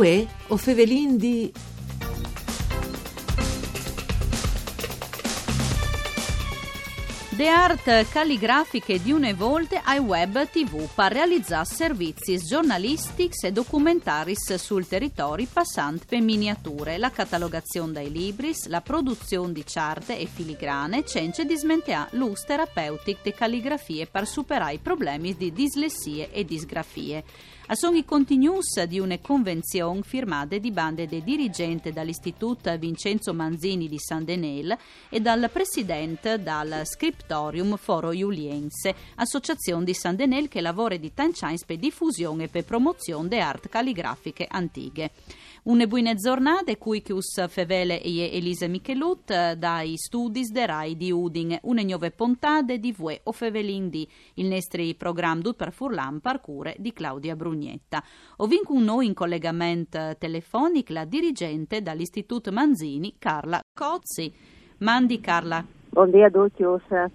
Uè, o fevelin di... De art calligrafiche di une volte ai web tv per realizzare servizi giornalistici e documentaris sul territorio passant per miniature, la catalogazione dei libri, la produzione di charte e filigrane, cence di smentea l'us terapeutic de calligrafie per superare i problemi di dislessie e disgrafie. A sono i continuous di una convenzione firmata di bande dei dirigenti dall'Istituto Vincenzo Manzini di San Denel e dal presidente dal Scriptorium Foro Iuliense, associazione di San Denel che lavora di Tanciains per diffusione e per promozione de art calligrafiche antiche. Une buone giornate, cui chius fevele e Elisa Michelut eh, dai studi de Rai di Udin, une nuove puntate di Vue o Fevelin di, il nostro programma Dut per Furlan parcure di Claudia Brugnetta. Ovin con noi in collegamento telefonico la dirigente dall'Istituto Manzini, Carla Cozzi. Mandi Carla. Buongiorno a tutti,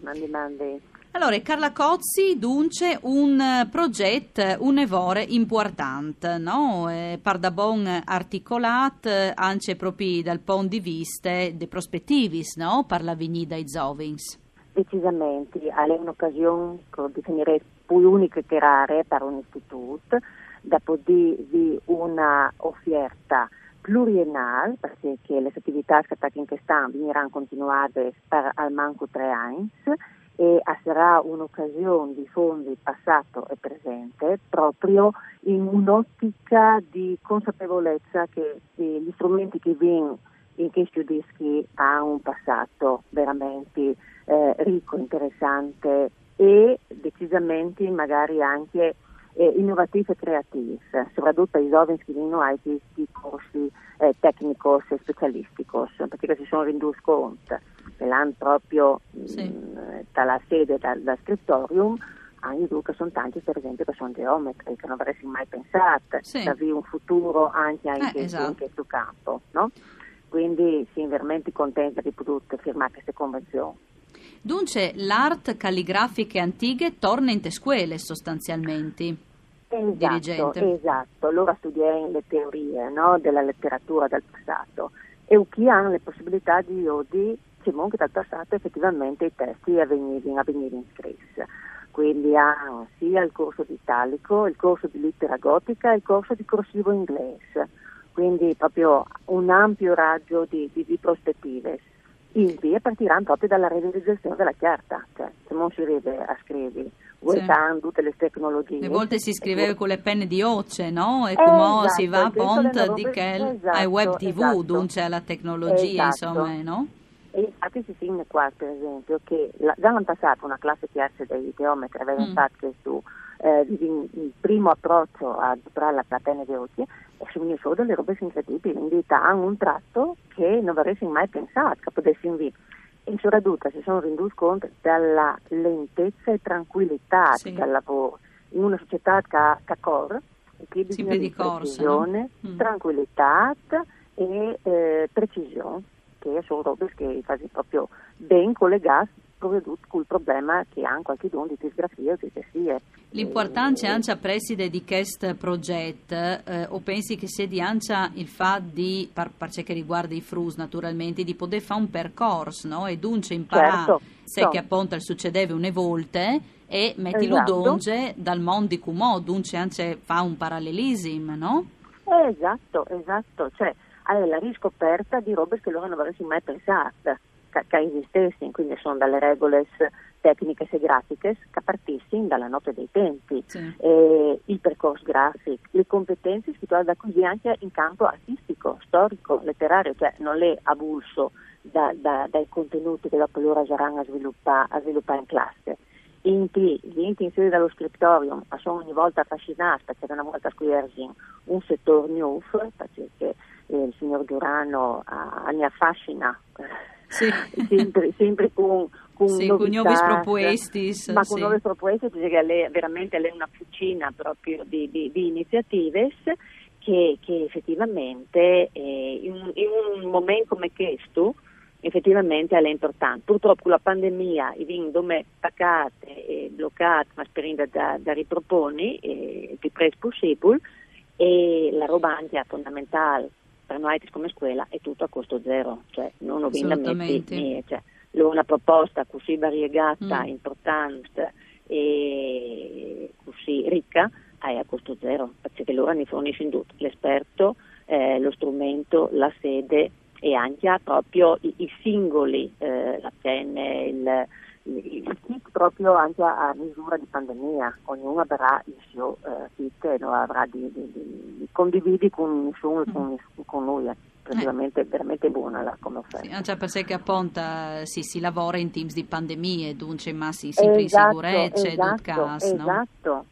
mandi mandi. Allora, Carla Cozzi, dunque, un progetto, un evore importante, no? Eh, Pardabon articolato anche proprio dal punto di vista dei prospettivi, no? Per la venida ai Zovins. Decisamente, è un'occasione, che definirei più unica che rare per un istituto, dopo di, una offerta pluriennale, perché le attività che in quest'anno verranno continuate per almeno tre anni, e sarà un'occasione di fondi passato e presente proprio in un'ottica di consapevolezza che gli strumenti che vengono in questi dischi hanno un passato veramente eh, ricco, interessante e decisamente magari anche eh, innovativo e creativo, soprattutto ai giovani che vengono ai questi corsi eh, tecnici e specialistici, perché si sono renduti conto che l'hanno proprio sì. mh, dalla sede, dal, dal scrittorium, anche tu che sono tanti per esempio che sono geometri che non avresti mai pensato sì. avere un futuro anche, anche eh, esatto. in questo campo no? quindi siamo veramente contenti di poter firmare queste convenzioni Dunque l'art calligrafiche antiche torna in te scuole sostanzialmente esatto, dirigente. esatto, loro studiano le teorie no, della letteratura del passato e chi hanno le possibilità di oggi Simone che dal passato effettivamente i testi avvenivano, avvenivano scritti. Quindi hanno sia il corso di italico, il corso di lettera gotica e il corso di corsivo inglese. Quindi proprio un ampio raggio di, di, di prospettive. In via partiranno proprio dalla realizzazione della carta, cioè se non si arriva a scrivere usando tutte le tecnologie. Le volte si scriveva con le penne di oce, no? E eh, come esatto, si va a ponte di che esatto, ai web tv, esatto. dunque alla tecnologia, esatto. insomma, no? E infatti si segna qua, per esempio, che la, già l'anno passato una classe chiarsa dei geometri aveva mm. fatto su eh, il primo approccio a operare la catena di occhi e venivano solo delle robe incredibili, in vita hanno un tratto che non avresti mai pensato che potessi in vita. In soprattutto si sono renduti conto della lentezza e tranquillità sì. del lavoro in una società che ha cor, che bisogna di precisione, no? mm. tranquillità e eh, precisione che sono robe che fanno proprio ben collegate proprio col problema che hanno qualche don di disgrafia o di tessie. L'importante è anche preside di questo progetto, eh, o pensi che sia di anche il fatto di, per, per ciò che riguarda i frus naturalmente, di poter fare un percorso, no? E dunque imparare certo, se so. che appunto succedeva une volte e metti esatto. donge dal mondo di cumò, dunque anche fa un parallelismo, no? Esatto, esatto, cioè alla riscoperta di robe che loro non avessero mai pensato che esistessero, quindi sono dalle regole tecniche e grafiche che partissero dalla notte dei tempi, sì. eh, il percorso grafico, le competenze si trovano da così anche in campo artistico, storico, letterario, cioè non le avulso da, da, dai contenuti che dopo loro saranno a sviluppare, a sviluppare in classe. Inti, gli inti in sede dallo scrittorium sono ogni volta affascinati perché una volta scoperti un settore nuovo, perché eh, il signor Durano ah, mi affascina sì. sempre, sempre, con, con, sì, con nuovi propuestis. Ma con sì. nuove proposte, perché lei, veramente lei è una fucina proprio di, di, di iniziative che, che effettivamente eh, in, in, un momento come questo effettivamente è importante. Purtroppo con la pandemia i vin dome attaccate e bloccate, ma sperando da, da riproponi eh, il più presto possibile, e la roba anche fondamentale per noi come scuola è tutto a costo zero, cioè non ho Assolutamente. Cioè, una proposta così variegata, mm. importante e così ricca è a costo zero, perché loro ne forniscono tutto, l'esperto, eh, lo strumento, la sede e anche proprio i, i singoli, eh, la penne, il, il kit proprio anche a, misura di pandemia, ognuno avrà il suo eh, kit e lo avrà di, di, di condividi con nessuno, con, con lui. È praticamente eh. veramente buona la, come offerta. Sì, cioè per sé che appunto sì, si lavora in teams di pandemie, dunque ma si sempre esatto, in sicurezza, esatto, esatto. No?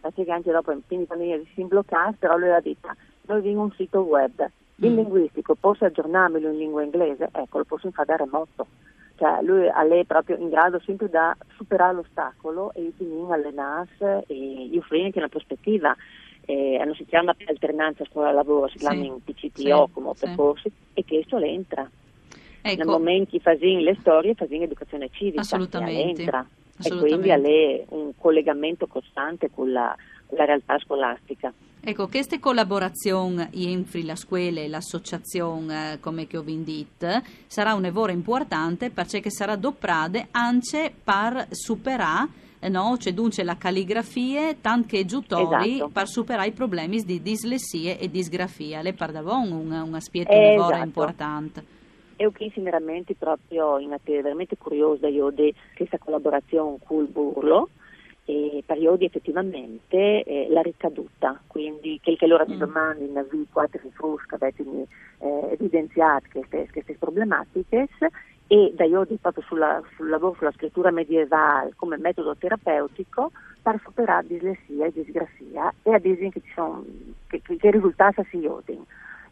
Perché anche dopo in team di pandemia si bloccare, però lui ha detto, noi abbiamo un sito web, il mm. linguistico, posso aggiornarmelo in lingua inglese? Ecco, lo posso fare da remoto cioè lui è proprio in grado sempre da superare l'ostacolo e quindi allenarsi e offrire anche una prospettiva. Eh, non si chiama alternanza scuola-lavoro, si chiama sì, in PCTO sì, come percorsi e questo le entra. Ecco. Nel momento che fai le storie, fai educazione civica, Assolutamente. entra e quindi è un collegamento costante con la, con la realtà scolastica. Ecco, queste collaborazioni entro la scuola e l'associazione, eh, come che ho detto, sarà un lavoro importante perché sarà doprade anche per superare no? Cioè, dunque la calligrafia, tanto giutori esatto. per superare i problemi di dislessia e disgrafia. Le pardavon un, un aspetto eh, esatto. importante. E qui veramente proprio in veramente curiosa io di questa collaborazione con il Burlo e periodi effettivamente eh, la ricaduta, quindi quel che loro mm. domani in vi quattro frusca avete eh, evidenziato queste, queste problematiche e da io proprio sulla, sul lavoro sulla scrittura medievale come metodo terapeutico per superare dislessia e disgrafia e a dire che, sono, che, che, risultati si odin.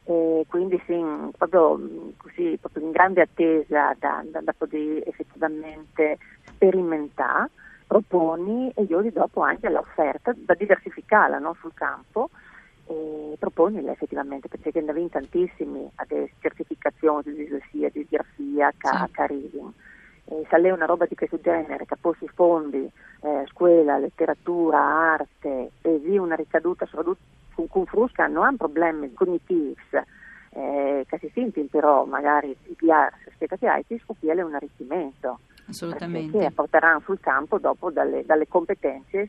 Eh, quindi sì, proprio, così, proprio in grande attesa da, da, da poter effettivamente sperimentare proponi e io dopo anche l'offerta da diversificarla no, sul campo e proponila effettivamente perché ne avevo tantissimi a certificazioni di dislessia, di grafia, sì. reading. E se lei una roba di questo genere che posi fondi, eh, scuola, letteratura, arte e vi una ricaduta soprattutto con, con frusca non hanno problemi cognitivi eh, che si sentono però magari di piarsi, aspettati altri, scoprire un arricchimento. Assolutamente. Che porteranno sul campo dopo dalle, dalle competenze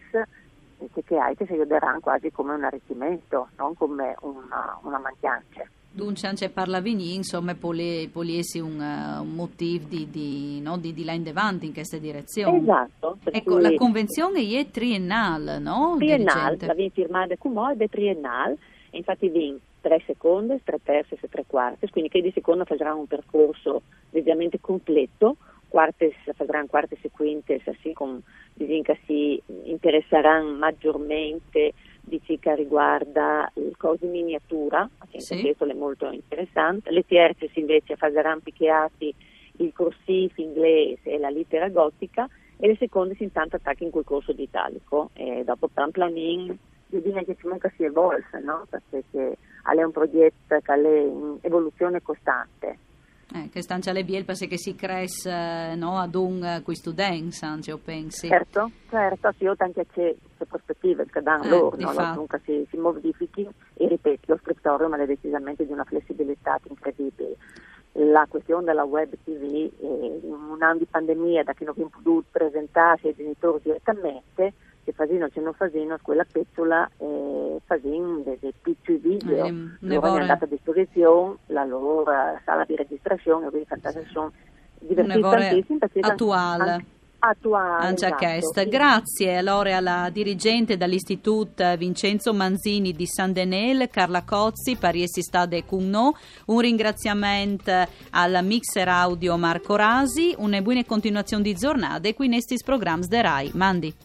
che, che hai che si vedranno quasi come un arricchimento, non come una, una mancanza. Dunque, anche parlavi, insomma, può essere un, uh, un motivo di, di, no, di, di là in avanti in questa direzione. Esatto. Ecco, la convenzione è triennale, no? Triennale, la viene firmata con noi, è triennale, infatti viene tre seconde, tre terze e tre quarti, quindi che di seconda farà un percorso ovviamente completo, faranno quartes e quintes, così come che si interesseranno maggiormente di ciò che riguarda il corso di miniatura, sì. questo è molto interessante, le terze invece faranno picchiati il corsivo inglese e la lettera gotica e le seconde si intanto attaccano in quel corso di italico e dopo plan planin bisogna che comunque si evolve, no? perché è un progetto che è in evoluzione costante che stancia le biel perché si cresce eh, no, ad un uh, questo dance, anche io penso. Certo, certo, sì, io anche c'è, c'è prospettive che danno eh, loro, no? dunque si, si modifichi e ripeto, lo scrittorium è decisamente di una flessibilità incredibile. La questione della web TV, eh, in un anno di pandemia da che non abbiamo potuto presentarsi ai genitori direttamente, che fasino c'è non fasino, quella pezzola eh, fasino dei, piccoli video, eh, loro è andata a disposizione la loro sala di registrazione, quindi fantastici sono divertentissimi attuale. Attuale, esatto, sì. Grazie allora alla dirigente dall'Istituto Vincenzo Manzini di San Denel, Carla Cozzi, Pariesi Stade Cunno, un ringraziamento al mixer audio Marco Rasi, una buona continuazione di giornata e qui nestis programmi de RAI. Mandi.